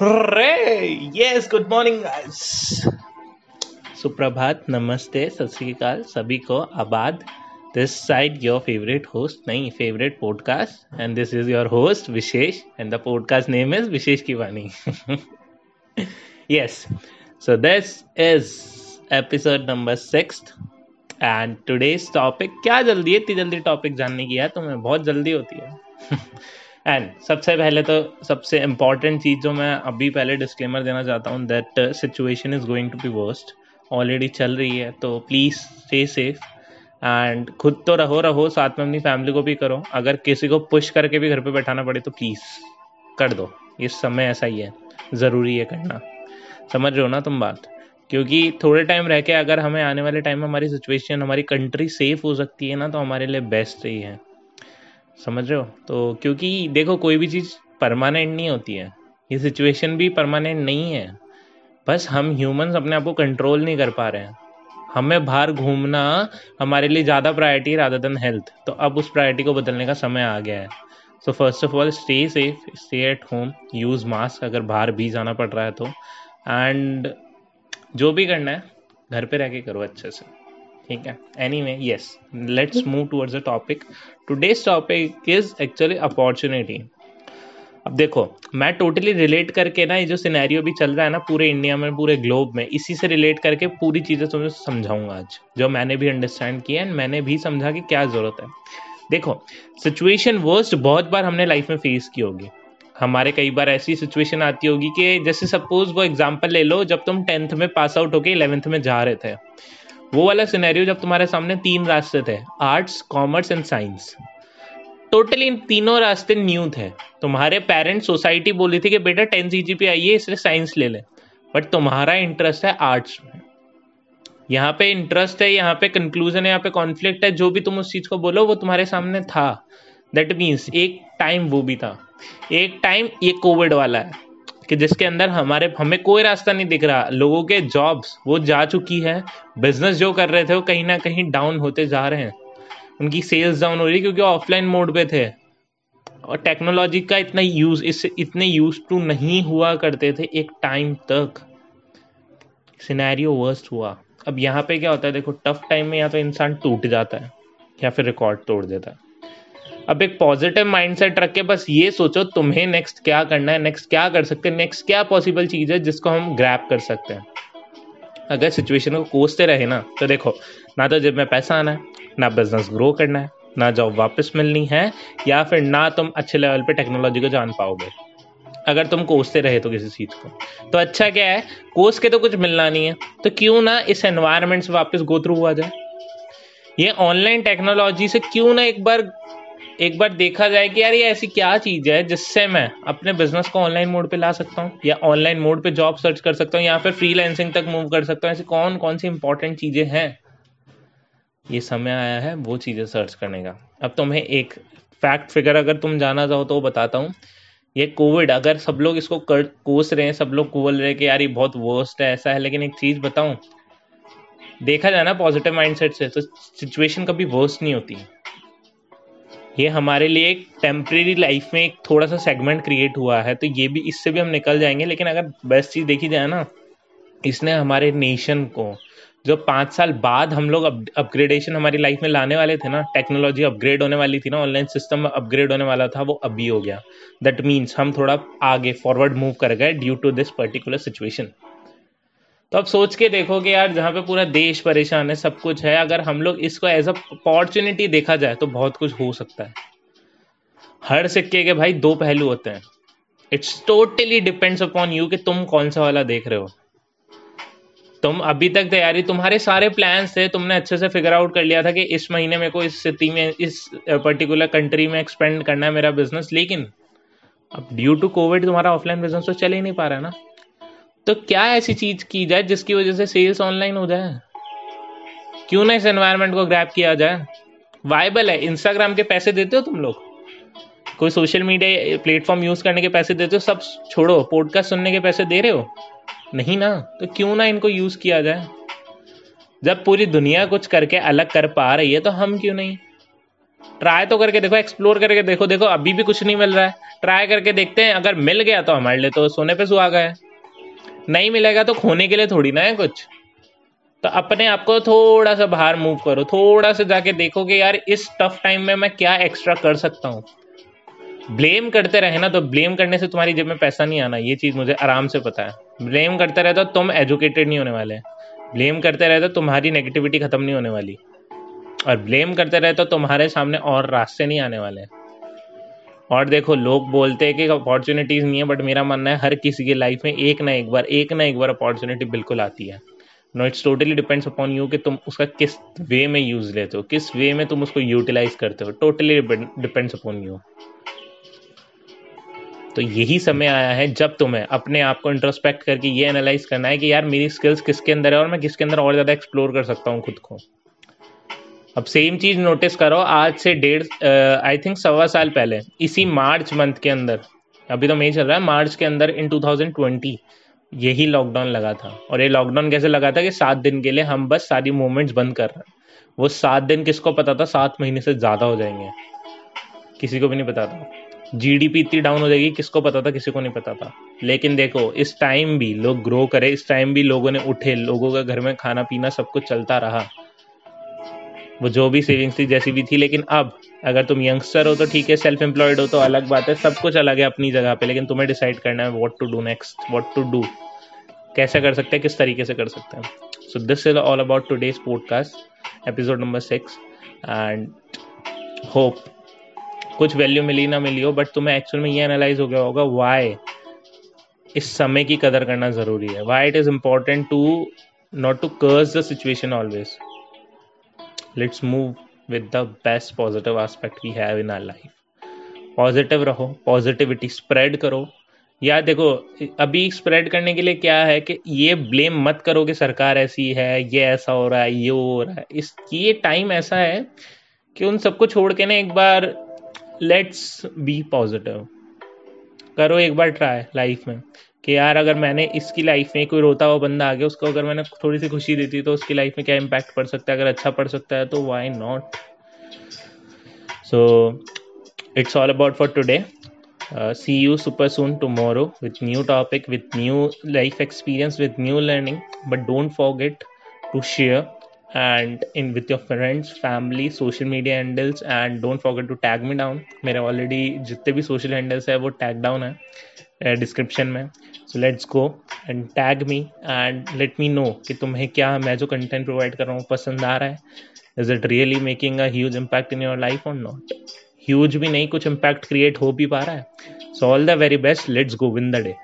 Hooray! Yes, good morning, guys. सुप्रभात नमस्ते सत श्रीकाल सभी को आबाद this side your favourite host नहीं favourite podcast and this is your host Vishesh and the podcast name is Vishesh की वाणी yes so this is episode number six and today's topic क्या जल्दी है इतनी जल्दी टॉपिक जानने की है तुम्हें बहुत जल्दी होती है एंड सबसे पहले तो सबसे इंपॉर्टेंट चीज़ जो मैं अभी पहले डिस्क्लेमर देना चाहता हूँ that situation is going to be worst already चल रही है तो प्लीज़ स्टे सेफ़ एंड खुद तो रहो रहो, साथ में अपनी फैमिली को भी करो. अगर किसी को पुश करके भी घर पे बैठाना पड़े तो प्लीज़ कर दो. ये समय ऐसा ही है. ज़रूरी है करना. समझ रहे हो ना तुम बात? क्योंकि थोड़े टाइम रह के अगर हमें आने वाले टाइम में हमारी सिचुएशन हमारी कंट्री सेफ़ हो सकती है ना तो हमारे लिए बेस्ट ही है. समझ रहे हो? तो क्योंकि देखो, कोई भी चीज़ परमानेंट नहीं होती है। ये सिचुएशन भी परमानेंट नहीं है। बस हम ह्यूमंस अपने आप को कंट्रोल नहीं कर पा रहे हैं। हमें बाहर घूमना हमारे लिए ज़्यादा प्रायोरिटी रादर देन हेल्थ तो अब उस प्रायोरिटी को बदलने का समय आ गया है। So first of all stay safe stay at home use mask अगर बाहर भी जाना पड़ रहा है तो। एंड जो भी करना है, घर पे रह के करो अच्छे से। ठीक है? Anyway yes let's move towards the topic today's topic is actually opportunity अब देखो, मैं टोटली रिलेट करके ना ये जो सिनेरियो भी चल रहा है ना पूरे इंडिया में, पूरे ग्लोब में, इसी से रिलेट करके पूरी चीज़ें तुम्हें समझाऊँगा आज, जो मैंने भी अंडरस्टैंड किया एंड मैंने भी समझा कि क्या ज़रूरत है। देखो सिचुएशन वर्स्ट बहुत बार हमने लाइफ में फेस की होगी। हमारे कई बार ऐसी सिचुएशन आती होगी कि जैसे सपोज़ वो एग्ज़ाम्पल ले लो, जब तुम टेंथ में पास आउट होके इलेवेंथ में जा रहे थे। वो वाला सिनेरियो जब तुम्हारे सामने तीन रास्ते थे arts commerce and science totally इन तीनों रास्ते न्यू थे। तुम्हारे पेरेंट्स सोसाइटी बोली थी कि बेटा टेन सी जी पी आइए, इसलिए साइंस ले लें। बट तुम्हारा इंटरेस्ट है आर्ट्स में। यहाँ पे इंटरेस्ट है, यहाँ पे कंक्लूजन है, यहाँ पे कॉन्फ्लिक्ट है। जो भी तुम उस चीज़ को बोलो, वो तुम्हारे सामने था। दैट मीन्स एक टाइम वो भी था। एक टाइम ये कोविड वाला है। कि जिसके अंदर हमारे, हमें कोई रास्ता नहीं दिख रहा। लोगों के जॉब्स वो जा चुकी है। बिज़नेस जो कर रहे थे, वो कहीं ना कहीं डाउन होते जा रहे हैं। उनकी सेल्स डाउन हो रही है क्योंकि ऑफलाइन मोड पे थे। और टेक्नोलॉजी का इतना यूज़ इससे इतने यूज़ टू नहीं हुआ करते थे एक टाइम तक। सिनेरियो वर्स्ट हुआ। अब यहाँ पे क्या होता है, देखो टफ टाइम में या तो इंसान टूट जाता है या फिर रिकॉर्ड तोड़ देता है। अब एक पॉजिटिव माइंडसेट रख के बस ये सोचो, तुम्हें नेक्स्ट क्या करना है नेक्स्ट क्या कर सकते हैं नेक्स्ट क्या पॉसिबल चीज़ है जिसको हम ग्रैप कर सकते हैं। अगर सिचुएशन को कोसते रहे ना तो देखो, ना तो जब में पैसा आना है, ना बिज़नेस ग्रो करना है, ना जॉब वापस मिलनी है, या फिर ना तुम अच्छे लेवल पे टेक्नोलॉजी को जान पाओगे। अगर तुम कोसते रहे तो किसी चीज़ को। तो अच्छा क्या है, कोस के तो कुछ मिलना नहीं है तो क्यों ना इस एनवायरमेंट से वापस गो थ्रू हुआ जाए? ये ऑनलाइन टेक्नोलॉजी से क्यों ना एक बार एक बार देखा जाए कि यार ये ऐसी क्या चीज़ है जिससे मैं अपने बिज़नेस को ऑनलाइन मोड पे ला सकता हूँ, या ऑनलाइन मोड पे जॉब सर्च कर सकता हूँ, या फिर फ्रीलांसिंग तक मूव कर सकता हूँ। ऐसी कौन कौन सी इंपॉर्टेंट चीज़ें हैं? ये समय आया है वो चीज़ें सर्च करने का। अब तुम्हें एक फैक्ट फिगर अगर तुम जाना चाहो तो बताता हूँ। ये कोविड अगर सब लोग इसको कर, कोस रहे हैं, सब लोग बोल रहे हैं कि यार ये बहुत वर्स्ट है, ऐसा है, लेकिन एक चीज़ बताऊँ। देखा जाए ना पॉजिटिव माइंडसेट से तो सिचुएशन कभी वर्स्ट नहीं होती। ये हमारे लिए एक टेम्प्रेरी लाइफ में एक थोड़ा सा सेगमेंट क्रिएट हुआ है तो ये भी, इससे भी हम निकल जाएँगे। लेकिन अगर बेस्ट चीज़ देखी जाए ना, इसने हमारे नेशन को, जो पाँच साल बाद हम लोग अपग्रेडेशन हमारी लाइफ में लाने वाले थे ना टेक्नोलॉजी अपग्रेड होने वाली थी ना ऑनलाइन सिस्टम अपग्रेड होने वाला था, वो अभी हो गया। दैट मीन्स हम थोड़ा आगे फॉरवर्ड मूव कर गए due to this particular situation तो अब सोच के देखो कि यार, जहाँ पे पूरा देश परेशान है, सब कुछ है, अगर हम लोग इसको एज अपॉर्चुनिटी देखा जाए तो बहुत कुछ हो सकता है। हर सिक्के के भाई दो पहलू होते हैं। It's totally depends upon you कि तुम कौन सा वाला देख रहे हो। तुम अभी तक तैयारी, तुम्हारे सारे प्लान थे, तुमने अच्छे से फिगर आउट कर लिया था कि इस महीने मेरे को इस सिटी में, इस पर्टिकुलर कंट्री में एक्सपेंड करना है मेरा बिज़नेस लेकिन अब ड्यू टू कोविड तुम्हारा ऑफलाइन बिज़नेस तो चल ही नहीं पा रहा है ना। तो क्या ऐसी चीज़ की जाए जिसकी वजह से सेल्स ऑनलाइन हो जाए? क्यों ना इस एनवायरमेंट को ग्रैप किया जाए? वाइबल है। इंस्टाग्राम के पैसे देते हो तुम लोग? कोई सोशल मीडिया प्लेटफॉर्म यूज़ करने के पैसे देते हो? सब छोड़ो। पॉडकास्ट सुनने के पैसे दे रहे हो? नहीं ना। तो क्यों ना इनको यूज़ किया जाए? जब पूरी दुनिया कुछ करके अलग कर पा रही है तो हम क्यों नहीं? ट्राई तो करके देखो एक्सप्लोर करके देखो। देखो, अभी भी कुछ नहीं मिल रहा है। ट्राई करके देखते हैं। अगर मिल गया तो हमारे लिए तो सोने पे सुहागा है। नहीं मिलेगा तो खोने के लिए थोड़ी ना है कुछ। तो अपने आप को थोड़ा सा बाहर मूव करो, थोड़ा सा जाके देखो कि यार इस टफ टाइम में मैं क्या एक्स्ट्रा कर सकता हूँ। ब्लेम करते रहे ना तो ब्लेम करने से तुम्हारी जेब में पैसा नहीं आना, ये चीज़ मुझे आराम से पता है। ब्लेम करते रहे तो तुम एजुकेटेड नहीं होने वाले। ब्लेम करते रहे तो तुम्हारी नेगेटिविटी खत्म नहीं होने वाली। और ब्लेम करते रहे तो तुम्हारे सामने और रास्ते नहीं आने वाले। और देखो, लोग बोलते हैं कि अपॉर्चुनिटीज़ नहीं है बट मेरा मानना है हर किसी की लाइफ में एक ना एक बार, एक ना एक बार अपॉर्चुनिटी बिल्कुल आती है। No it's totally depends upon you कि तुम उसका किस वे में यूज़ लेते हो, किस वे में तुम उसको यूटिलाइज करते हो। टोटली डिपेंड्स अपॉन यू तो यही समय आया है जब तुम्हें अपने आप को इंट्रोस्पेक्ट करके ये एनालाइज करना है कि यार मेरी स्किल्स किसके अंदर है और मैं किसके अंदर और ज़्यादा एक्सप्लोर कर सकता हूँ खुद को। अब सेम चीज़ नोटिस करो, आज से डेढ़ आई थिंक सवा साल पहले, इसी मार्च मंथ के अंदर, अभी तो मई चल रहा है, मार्च के अंदर इन 2020 यही लॉकडाउन लगा था। और ये लॉकडाउन कैसे लगा था कि सात दिन के लिए हम बस सारी मूवमेंट्स बंद कर रहे हैं। वो सात दिन किसको पता था? सात महीने से ज़्यादा हो जाएँगे। किसी को भी नहीं पता था। जीडीपी इतनी डाउन हो जाएगी, किसको पता था? किसी को नहीं पता था। लेकिन देखो, इस टाइम भी लोग ग्रो करे, इस टाइम भी लोगों ने उठे, लोगों का घर में खाना पीना सब कुछ चलता रहा। वो जो भी सेविंग्स थी, जैसी भी थी, लेकिन अब अगर तुम यंगस्टर हो तो ठीक है सेल्फ एम्प्लॉयड हो तो अलग बात है, सब कुछ अलग है अपनी जगह पे, लेकिन तुम्हें डिसाइड करना है what to do next what to do कैसे कर सकते हैं, किस तरीके से कर सकते हैं। So this is all about today's podcast episode number six and hope कुछ वैल्यू मिली ना मिली हो बट तुम्हें एक्चुअल में ये एनालाइज हो गया होगा वाई इस समय की कदर करना ज़रूरी है। Why it is important to not to curse the situation always let's move with the best positive aspect we have in our life positive रहो पॉजिटिविटी स्प्रेड करो। या देखो, अभी स्प्रेड करने के लिए क्या है कि ये ब्लेम मत करो कि सरकार ऐसी है, ये ऐसा हो रहा है, ये हो रहा है। इस, ये टाइम ऐसा है कि उन सबको छोड़ के ना एक बार लेट्स बी पॉजिटिव करो एक बार ट्राई लाइफ में। कि यार अगर मैंने इसकी लाइफ में कोई रोता हुआ बंदा आ गया उसको अगर मैंने थोड़ी सी खुशी दी थी तो उसकी लाइफ में क्या इम्पैक्ट पड़ सकता है? अगर अच्छा पड़ सकता है तो why not so it's all about for today see you super soon tomorrow with new topic with new life experience with new learning but don't forget to share and in, with your friends, family, social media handles, and don't forget to tag me down. मेरे already जितने भी social handles है, वो tag down है description में. So let's go and tag me and let me know कि तुम्हें क्या मैं जो कंटेंट प्रोवाइड कर रहा हूँ, पसंद आ रहा है. Is it really making a huge impact in your life और नॉट ह्यूज भी नहीं, कुछ इम्पैक्ट क्रिएट हो भी पा रहा है. So all the very best let's go win the day